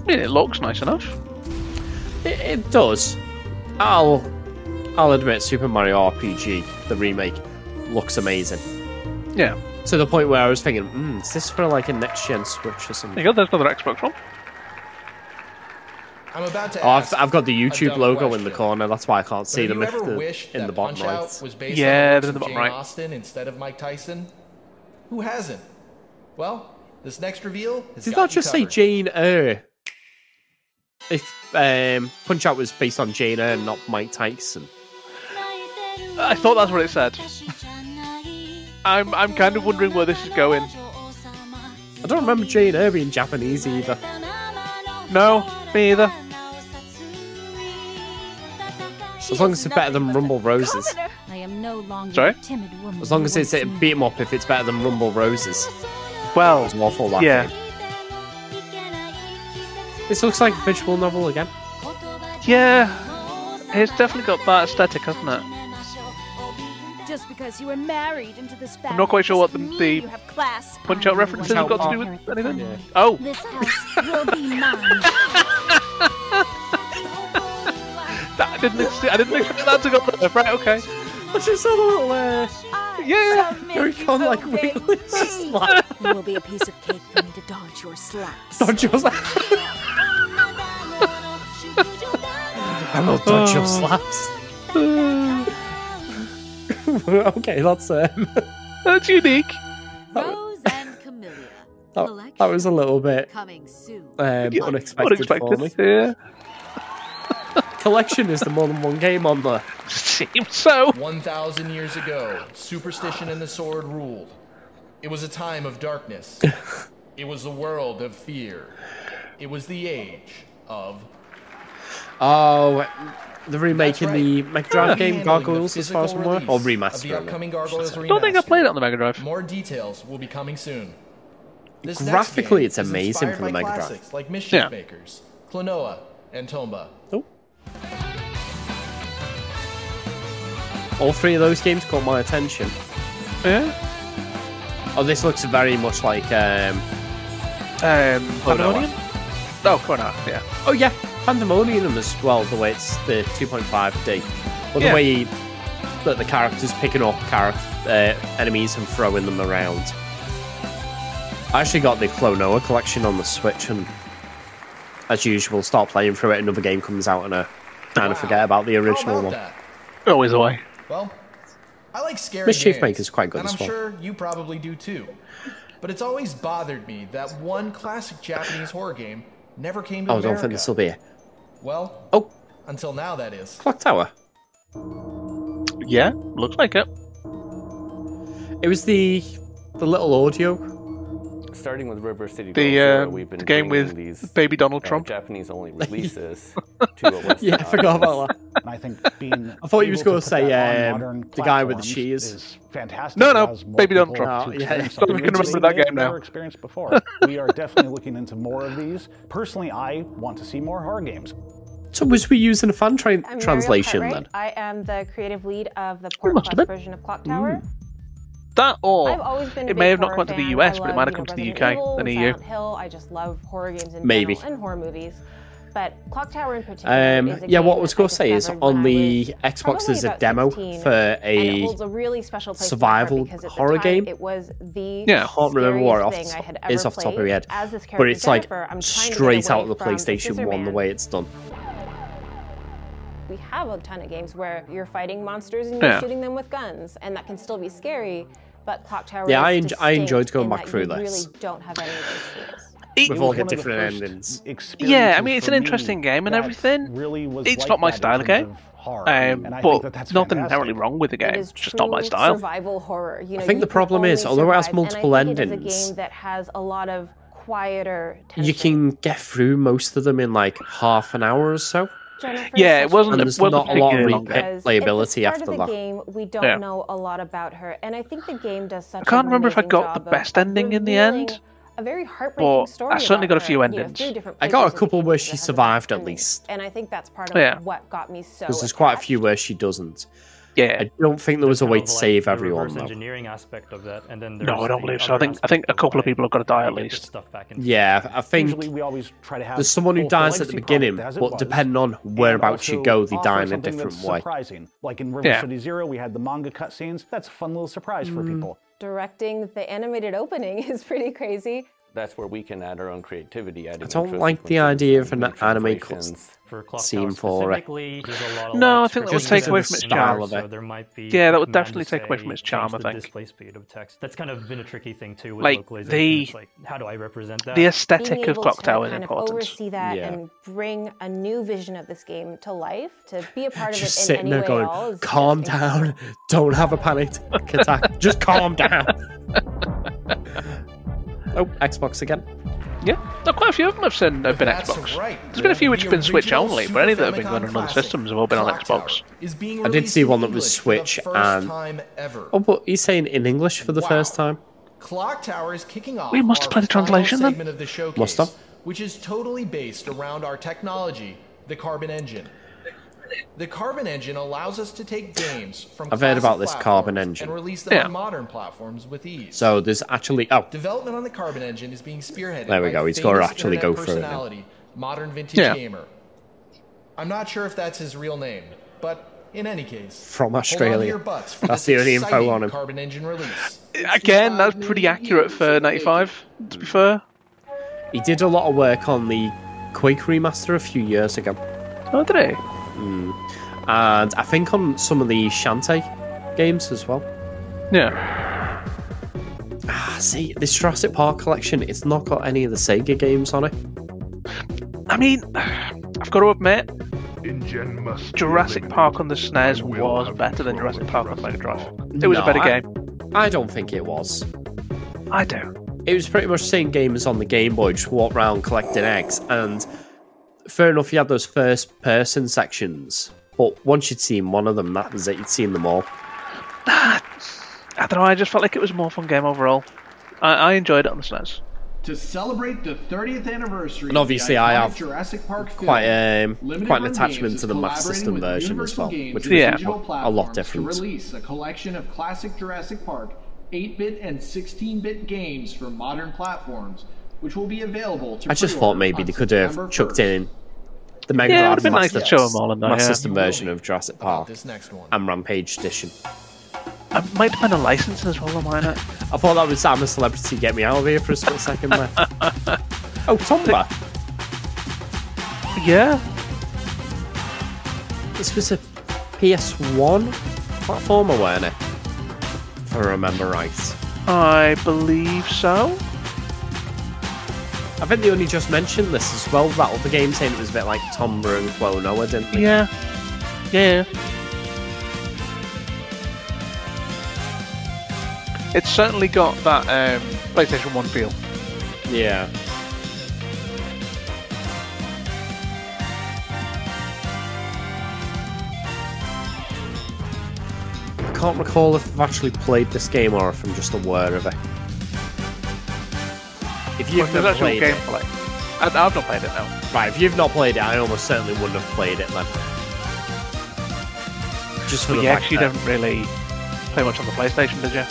I mean, it looks nice enough. It, it does. I'll I'll admit, Super Mario RPG, the remake, looks amazing. Yeah. To the point where I was thinking, hmm, is this for like a next gen Switch or something? There you go. There's another Xbox one. I'm about to Oh, I've, I've got the YouTube dumb logo in the corner. That's why I can't see them if ever they're in the bottom Punch-Out right. was based Yeah, on the they're in the of bottom Jane right. Austen instead of Mike Tyson? Who hasn't? Well, this next reveal has Did that you just say. Jane Eyre? If um, Punch Out was based on Jane Eyre, not Mike Tyson. I thought that's what it said. I'm I'm kind of wondering where this is going. I don't remember Jane Eyre being Japanese either. No, me either. As long as it's better than Rumble Roses. I am no longer Sorry? timid woman. As long as it's wants a to beat 'em up, if it's better than Rumble Roses. Well, It's awful that yeah. game. This looks like a visual novel again. Yeah, it's definitely got that aesthetic, hasn't it? Just because you were married into this family. I'm not quite sure what the, doesn't mean the have class. punch out references have got to do with anything. family. Oh, This house will be mine. that, I didn't ex- I didn't expect that to go there. Right, okay. I just saw the little uh, Yeah. Very con like weightless slap. You will be a piece of cake for me to dodge your slaps. Dodge your slap. I will dodge your slaps. okay, that's um, That's unique. Rose and Camellia. that, that was a little bit Coming soon. um, unexpected, for me. Yeah. Collection is the more than one game on there. Seems so. 1,000 years ago, superstition and the sword ruled. It was a time of darkness. it was a world of fear. It was the age of. Oh, the remake in the Mega Drive game, Handling Gargoyles, as far as I'm aware, or release remaster. Of the I upcoming Gargoyles I don't think I played it on the Mega Drive. More details will be coming soon. This Graphically, it's amazing for the by Mega Drive. classics Like Mischief Yeah. Makers, Klonoa, and Tomba. Oh. All three of those games caught my attention. Yeah. Oh, this looks very much like um, Um. Pandemonium? Oh, yeah. Oh yeah, Pandemonium as well. The way it's the 2.5D, but Yeah. the way that the characters picking up character uh, enemies and throwing them around. I actually got the Klonoa collection on the Switch, and as usual, start playing through it. Another game comes out, and I kind of forget about the original How one. about Always away. that? Well, I like scary Mischief games, Maker's quite good and as I'm well. sure you probably do too. But it's always bothered me that one classic Japanese horror game never came to Oh, I America. don't think this will be it. Well, Oh, until now, that is. Clock Tower. Yeah, looks like it. It was the the little audio. Starting with River City The, Girls uh, we've been the game with these baby Donald uh, Trump. Japanese-only releases to a Western Yeah, I forgot about that. And I think being I thought you was going to to say that um, the guy with the platforms cheese. is fantastic. No, no, Baby Donald people Trump. to Oh, yeah, experience yeah. something We can that remember they that may have game now. Never experienced before. we are definitely looking into more of these. Personally, I want to see more horror games. So was we using a fan tra- translation Cartwright. then? I am the creative lead of the Port Plus version of Clock Tower. That or I've always been it may have not come gone to the. US, but it might have come to the UK Evil and and EU. Silent Hill. I just love horror games in Maybe. general and horror movies. But Clock Tower in particular Um, is a yeah, game what I was that going to say is discovered on when I the was Xbox probably there's a about demo 16, for and it a holds a really special place in my survival heart because at the horror time, game. It was the Yeah, I can't remember what scariest off thing the I top- had is ever off the top of my played. head, As this but character, it's like Jennifer, I'm trying to get straight out away of the from the PlayStation Scissor One the Man. way it's done. we have a ton of games where you're fighting monsters and you're Yeah. shooting them with guns, and that can still be scary. But Clock Tower Yeah, is I enj- I enjoyed going back through you this. really don't have any of those tools. We've all got different endings. Yeah, I mean it's an interesting game and everything. Really was it's like not my style of game. Um, And I but think that that's nothing fantastic. inherently wrong with the game. It's just not my style. Survival horror. You know, I think you the problem is, although it has multiple and I think It endings- is a game that has a lot of quieter. You can get through most of them in like half an hour or so. Jennifer, Yeah, it wasn't- And it there's wasn't not a lot of particularly long. because replayability the after start of that. the game, we don't Yeah. know a lot about her, and I think the game does such. I can't an remember if I got the best ending in the end, A very heartbreaking but story. I certainly got a few her, you know, endings. I got a couple where she survived at least. and I think that's part of Yeah. what got me so. Because there's quite a few where she doesn't. Yeah. I don't think there was a way to like save everyone reverse though. engineering aspect of that, and then No, there's I don't believe so. I think I think a couple of people have got to die at they get this least. stuff back Yeah, I think we always try to have there's someone who dies at the beginning, but was, depending on whereabouts you go, they offer die in a different way. Surprising, like in River Yeah. City Zero, we had the manga cutscenes. That's a fun little surprise for mm. people. Directing the animated opening is pretty crazy. That's where we can add our own creativity. I don't like the idea of an anime cut For Clock scene for it. a lot No, I think that would Just take away from its charm. of it. So there might be Yeah, that would definitely take away from its charm, I think. display speed of text. That's kind of been a tricky thing too with Like, localization. the- It's like, how do I represent that? The aesthetic Being of able Clock to Tower is kind of important. oversee that Yeah. and bring a new vision of this game to life, to be a part of Just it in sitting any there way going, at all. Is calm down, don't have a panic attack, just calm down. oh, Xbox again. Yeah, no, quite a few of them have seen, have been That's Xbox. right. There's been a few which have been The Switch only, but any that have been going on other systems have all been on Xbox. I did see one that was English Switch and- time ever. Oh, but he's saying in English for the Wow. first time. Clock Tower is kicking off We must have played the translation then. of the showcase, Must have. which is totally based around our technology, the Carbon Engine. The Carbon Engine allows us to take games from I've heard classic about this Carbon Engine. and release them Yeah. on modern platforms with ease. So there's actually oh, Development on the Carbon Engine is being spearheaded There we go, he's gotta actually go through it Modern Vintage Yeah. Gamer. I'm not sure if that's his real name, but in any case, From hold on to Australia. your butts for That's the only info on him. Carbon Engine release. Again, that's pretty accurate for 95, to be fair. he did a lot of work on the Quake remaster a few years ago. Oh, did he? Mm. And I think on some of the Shantae games as well. Yeah. Ah, see, this Jurassic Park collection, it's not got any of the Sega games on it. I mean, I've got to admit, Jurassic Park on the SNES was better than Jurassic Park on Mega Drive. It was No, a better I- game. I don't think it was. I don't. It was pretty much the same game as on the Game Boy, just walk around collecting eggs. And fair enough, you had those first person sections. But once you'd seen one of them, that was it. You'd seen them all. I don't know. I just felt like it was a more fun game overall. I, I enjoyed it on the SNES. To celebrate the 30th anniversary, And obviously of the I have Jurassic Park film, Quite, um, quite an attachment to the Master System with version as well, Games which and was digital a lot different. To release a collection of classic Jurassic Park 8-bit and 16-bit games for modern platforms, which will be available to I just thought maybe they could have September chucked 1st. in the Mega Yeah, it Drive would've been nice Master, show them all in there, Master yeah. System version of Jurassic Park this next one. and Rampage Edition. I might depend on licensing as well, might it? I thought that was I'm a celebrity, get me out of here for a split second there. oh, Tomba! Yeah. This was a PS1 platformer, weren't it? If I remember right. I believe so. I think they only just mentioned this as well, that other game saying it was a bit like Tomba and Klonoa, didn't they? Yeah. Yeah. It's certainly got that um, PlayStation 1 feel. Yeah. I can't recall if I've actually played this game or if I'm just aware of it. If you've never played it, gameplay. I, I've not played it now. right? If you've not played it, I almost certainly wouldn't have played it then. Just for But the you fact actually that- didn't really play much on the PlayStation, did you?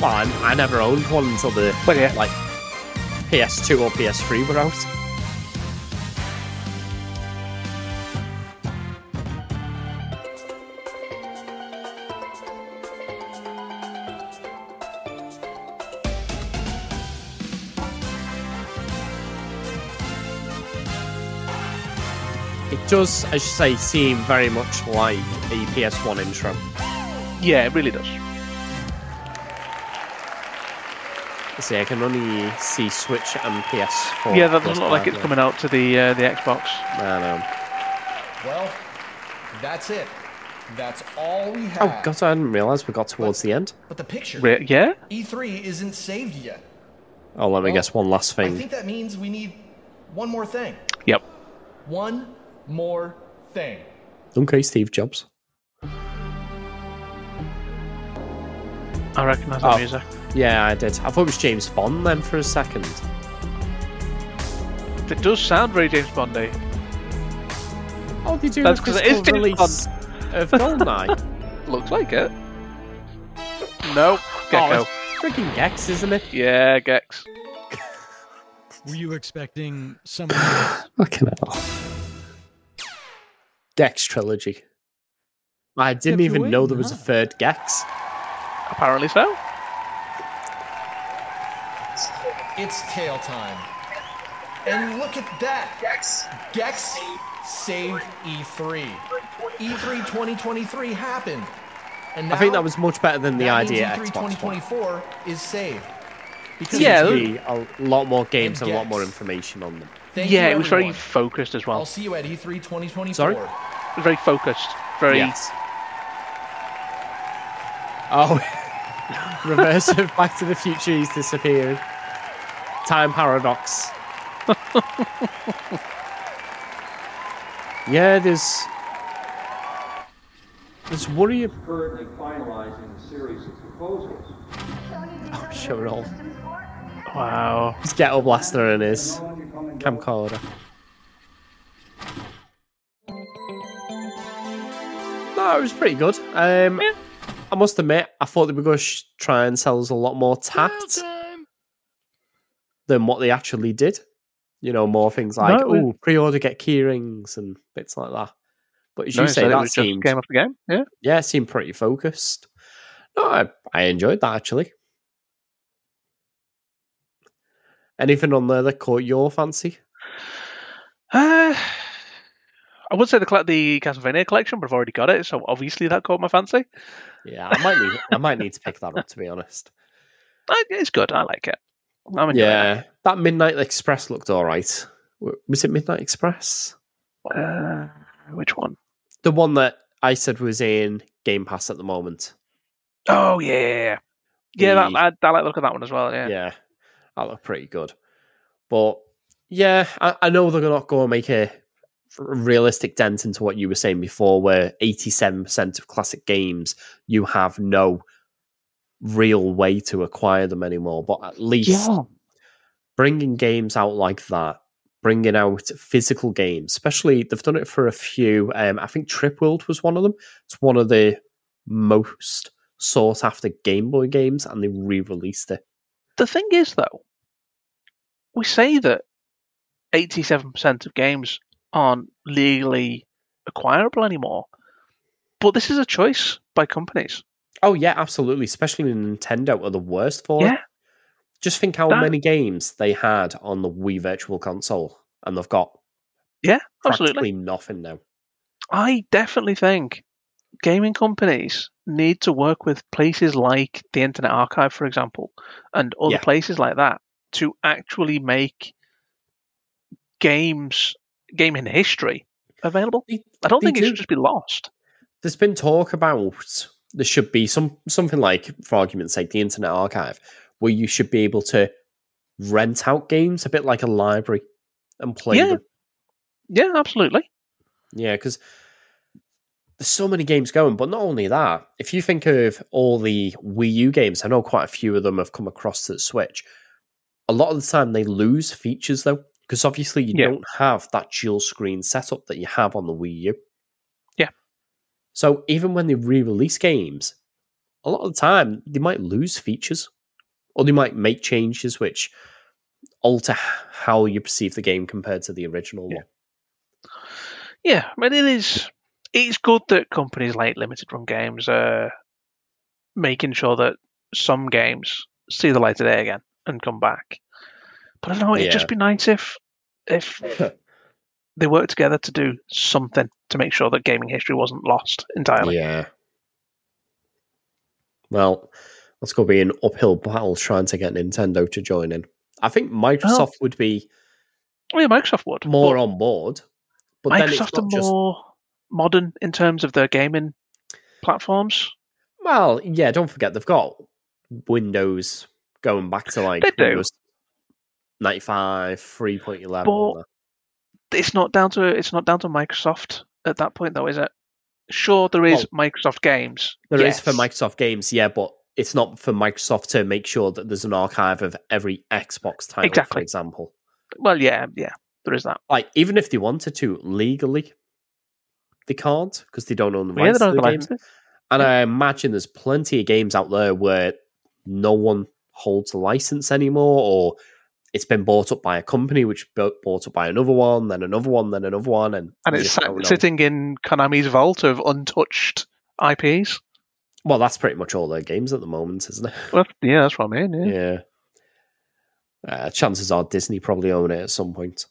Well, I, I never owned one until the Well, yeah. like PS2 or PS3 were out. Does, as you say, seem very much like a PS1 intro. Yeah, it really does. See, I can only see Switch and PS4. yeah, that doesn't look like it's coming out to the uh, the Xbox. I know. Well, that's it. That's all we have. Oh god, I didn't realise we got towards the end. But the picture. Re- yeah? E3 isn't saved yet. Oh, let me Well, guess one last thing. I think that means we need one more thing. Yep. One more thing. Okay, Steve Jobs. I recognise Oh. the music. Yeah, I did. I thought it was James Bond then for a second. It does sound very James Bondy. Oh, they do That's a 'cause it is physical James release of Goldeneye. Looks like it. No, Gecko. Oh, it's freaking Gex, isn't it? Yeah, Gex. Were you expecting someone else? Fucking hell. Gex trilogy. I didn't Kept you even know there was a third Gex. Apparently so. It's tail time. And look at that. Gex. Gex saved E E3. E3 2023 happened. And now I think that was much better than the idea E3 2024 is saved. Because Yeah, Seems it's to be a lot more games and, And a lot more information on them. Thank yeah, you, it was very focused as well. I'll see you at E E3 2024. Sorry? It was very focused. Very. Yes. Oh, reverse of Back to the Future, he's disappeared. Time paradox. yeah, there's. There's worry. currently finalizing a series of proposals. Oh, show it all. Wow. His ghetto blaster and his camcorder. No, it was pretty good. Um, I must admit, I thought they were going to sh- try and sell us a lot more tact than what they actually did. You know, more things like, No, oh, pre-order, get key rings and bits like that. But as No, you say, it that was just seemed game after game. Yeah. yeah, it seemed pretty focused. No, I, I enjoyed that actually. Anything on there that caught your fancy? Uh, I would say the the Castlevania collection, but I've already got it, so obviously that caught my fancy. Yeah, I might need I might need to pick that up to be honest. It's good. I like it. I'm Yeah, that Midnight Express looked all right. Was it Midnight Express? Uh, which one? The one that I said was in Game Pass at the moment. Oh yeah, yeah. Yeah, that, I, I like the look of that one as well. Yeah. Yeah, that looked pretty good. But yeah, I, I know they're not going to make a realistic dent into what you were saying before, where 87% of classic games you have no real way to acquire them anymore. But at least Yeah. bringing games out like that, bringing out physical games, especially they've done it for a few. Um, I think Trip World was one of them. It's one of the most sought after Game Boy games, and they re released it. The thing is, though, we say that 87% of games aren't legally acquirable anymore, but this is a choice by companies. Oh yeah, absolutely. Especially Nintendo are the worst for Yeah. it. Just think how That- many games they had on the Wii Virtual Console, and they've got Yeah, absolutely. nothing now. I definitely think gaming companies need to work with places like the Internet Archive, for example, and other Yeah. places like that to actually make games, gaming history available. I don't they think it should just be lost. There's been talk about there should be some something like, for argument's sake, the Internet Archive, where you should be able to rent out games a bit like a library and play Yeah. them. Yeah, absolutely. Yeah, because there's so many games going. But not only that, if you think of all the Wii U games, I know quite a few of them have come across to the Switch. A lot of the time, they lose features though, because obviously you Yeah. don't have that dual screen setup that you have on the Wii U. Yeah. So even when they re-release games, a lot of the time they might lose features, or they might make changes which alter how you perceive the game compared to the original one. Yeah, mean, it is. It's good that companies like Limited Run Games are making sure that some games see the light of day again and come back. But I don't know. It'd Yeah. just be nice if if they worked together to do something to make sure that gaming history wasn't lost entirely. Yeah. Well, that's going to be an uphill battle trying to get Nintendo to join in. I think Microsoft would be yeah, Microsoft would. more on board, but then it's Microsoft are not just. more modern in terms of their gaming platforms. Well, yeah, don't forget they've got Windows going back to like. Windows 95, 3.11. But it's not down to it's not down to Microsoft at that point, though, is it? Sure, there is Microsoft games. There is yes. for Microsoft games, yeah, but it's not for Microsoft to make sure that there's an archive of every Xbox title, for example. Well, yeah, yeah, there is that. Like, even if they wanted to legally, they can't because they don't own the rights don't to the games. And I imagine there's plenty of games out there where no one holds the license anymore, or it's been bought up by a company, which bought up by another one, then another one, then another one, and And it's sat- sitting in Konami's vault of untouched IPs. Well, that's pretty much all their games at the moment, isn't it? Well, yeah, that's what I mean. Yeah. Yeah. Uh, chances are Disney probably own it at some point.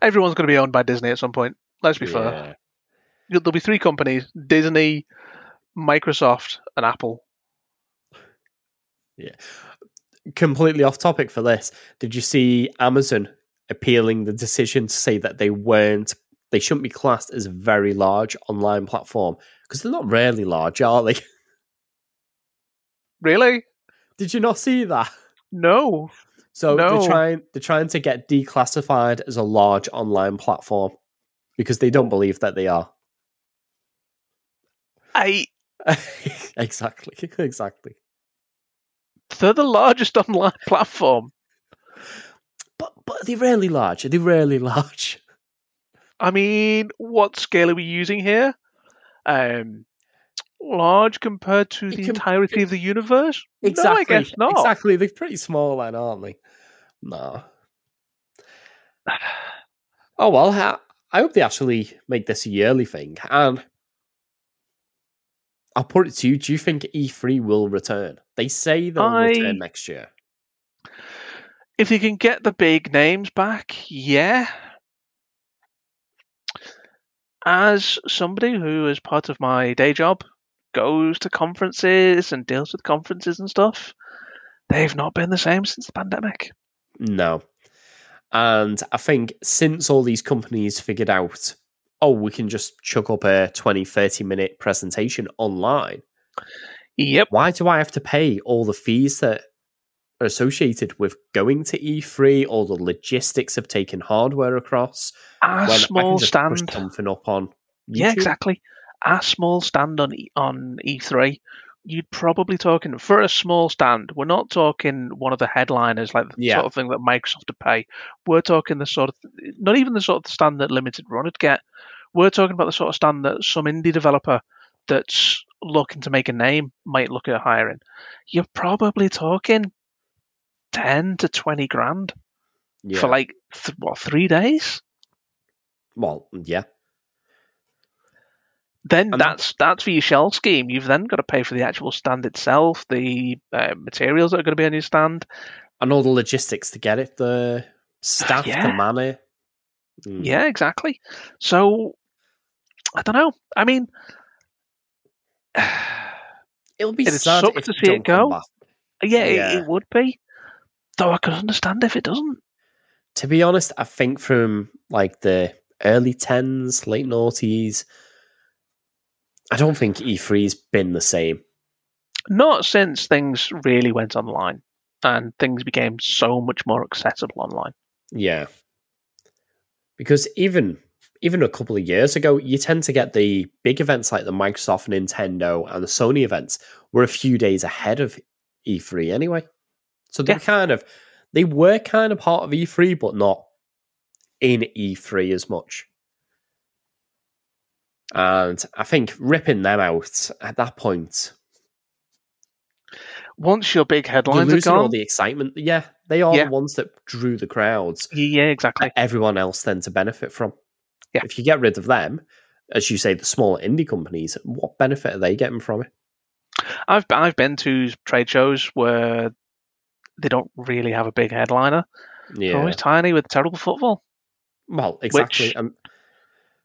Everyone's going to be owned by Disney at some point. Let's be fair. There'll be three companies: Disney, Microsoft, and Apple. Yeah. Completely off topic for this. Did you see Amazon appealing the decision to say that they weren't, they shouldn't be classed as a very large online platform? Because they're not really large, are they? Really? Did you not see that? No. So No. they're trying they're trying to get declassified as a large online platform because they don't believe that they are. I. exactly. Exactly. They're the largest online platform. But are they really large? Are they really large? I mean, what scale are we using here? Um, large compared to the entirety of the universe? Exactly. No, I guess not. Exactly. They're pretty small then, aren't they? No. Oh well, ha- I hope they actually make this a yearly thing. And I'll put it to you: Do you think E3 will return? They say they'll I- return next year. If you can get the big names back, yeah. As somebody who is part of my day job, goes to conferences and deals with conferences and stuff, they've not been the same since the pandemic. No. And I think since all these companies figured out, oh, we can just chuck up a 20, 30 minute presentation online. Yep. Why do I have to pay all the fees that are associated with going to E3, all the logistics of taking hardware across? A when I can small stand. something up on Yeah, exactly. A small stand on E- on E3, you'd probably talking for a small stand. We're not talking one of the headliners like the Yeah. sort of thing that Microsoft would pay. We're talking the sort of not even the sort of stand that Limited Run would get. We're talking about the sort of stand that some indie developer that's looking to make a name might look at hiring. You're probably talking ten to twenty grand Yeah. for like th- what three days. Well, yeah. Then that's that's for your shell scheme. You've then got to pay for the actual stand itself, the uh, materials that are going to be on your stand. And all the logistics to get it, the staff, Yeah. the money. Mm. Yeah, exactly. So I don't know. I mean, It'll be it'd sad suck to see it go. Yeah, Yeah. It, it would be. Though I could understand if it doesn't. to be honest, I think from like the early tens, late noughties, I don't think E3's been the same. Not since things really went online and things became so much more accessible online. Yeah. Because even even a couple of years ago, you tend to get the big events like the Microsoft, Nintendo, and the Sony events were a few days ahead of E3 anyway. So they were kind of they were kind of part of E3, but not in E3 as much. And I think ripping them out at that point, Once your big headlines are losing all the excitement. Yeah, they are Yeah. the ones that drew the crowds. yeah, exactly. everyone else then to benefit from. Yeah. If you get rid of them, as you say, the smaller indie companies, what benefit are they getting from it? I've I've been to trade shows where they don't really have a big headliner. They're Yeah. always tiny with terrible football. Well, exactly. Which- Um,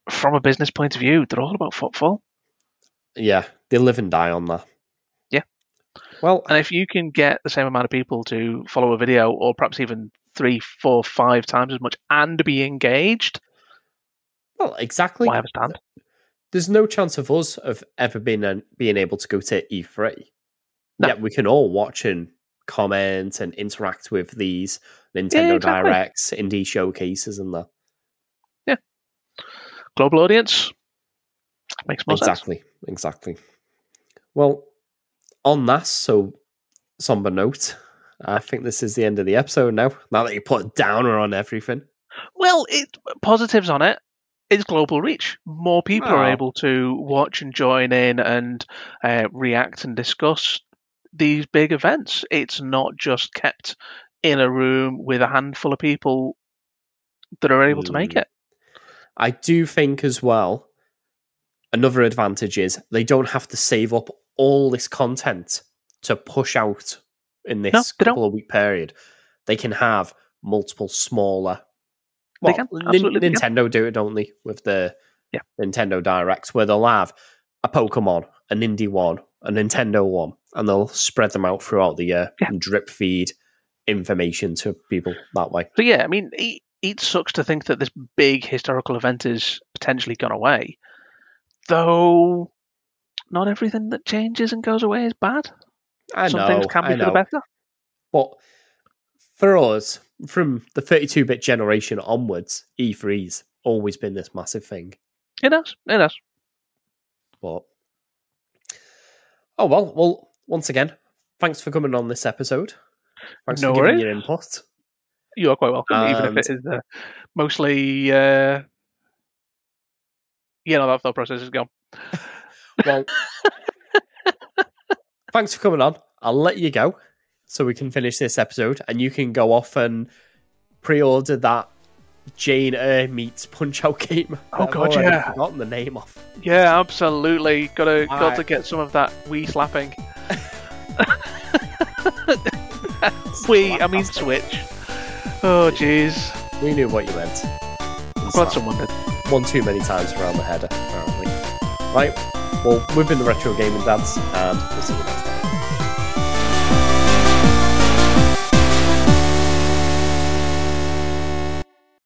From a business point of view, they're all about footfall. yeah, they live and die on that. Yeah. Well, and if you can get the same amount of people to follow a video, or perhaps even three, four, five times as much, and be engaged, Well, exactly. why have a stand? There's no chance of us of ever being being able to go to E3. Yet we can all watch and comment and interact with these Nintendo exactly. Directs, indie showcases, and that. Global audience makes more sense. exactly, exactly. Well, on that so somber note, I think this is the end of the episode now. Now that you put a downer on everything, Well, it positives on it. it's global reach. More people are Oh. able to watch and join in and uh, react and discuss these big events. It's not just kept in a room with a handful of people that are able to make Mm. it. I do think as well, another advantage is they don't have to save up all this content to push out in this No, couple of week period. They can have multiple smaller. They can, absolutely they can. Nintendo do it, don't they? With the Yeah. Nintendo Directs, where they'll have a Pokemon, an indie one, a Nintendo one, and they'll spread them out throughout the year and drip feed information to people that way. So yeah, I mean, it, sucks to think that this big historical event is potentially gone away. Though, not everything that changes and goes away is bad. I Some know, things can be I for the know. better. But for us, from the 32 bit generation onwards, E3's always been this massive thing. It has. It has. But oh well, well, once again, thanks for coming on this episode. Thanks No for giving worries. your input. You are quite welcome, even if And- it is uh, mostly. Uh... Yeah, no, that thought process is gone. Well, thanks for coming on. I'll let you go so we can finish this episode, and you can go off and pre-order that Jane Eyre meets Punch Out game. Oh, I've God, yeah. forgotten the name of. Yeah, absolutely. Got to got to Alright. get some of that wee slapping. we, I mean Switch. Oh, jeez. We knew what you meant. Glad someone did. One too many times around the header, apparently. Right. Well, we've been the Retro Gaming Dads, and we'll see you next time.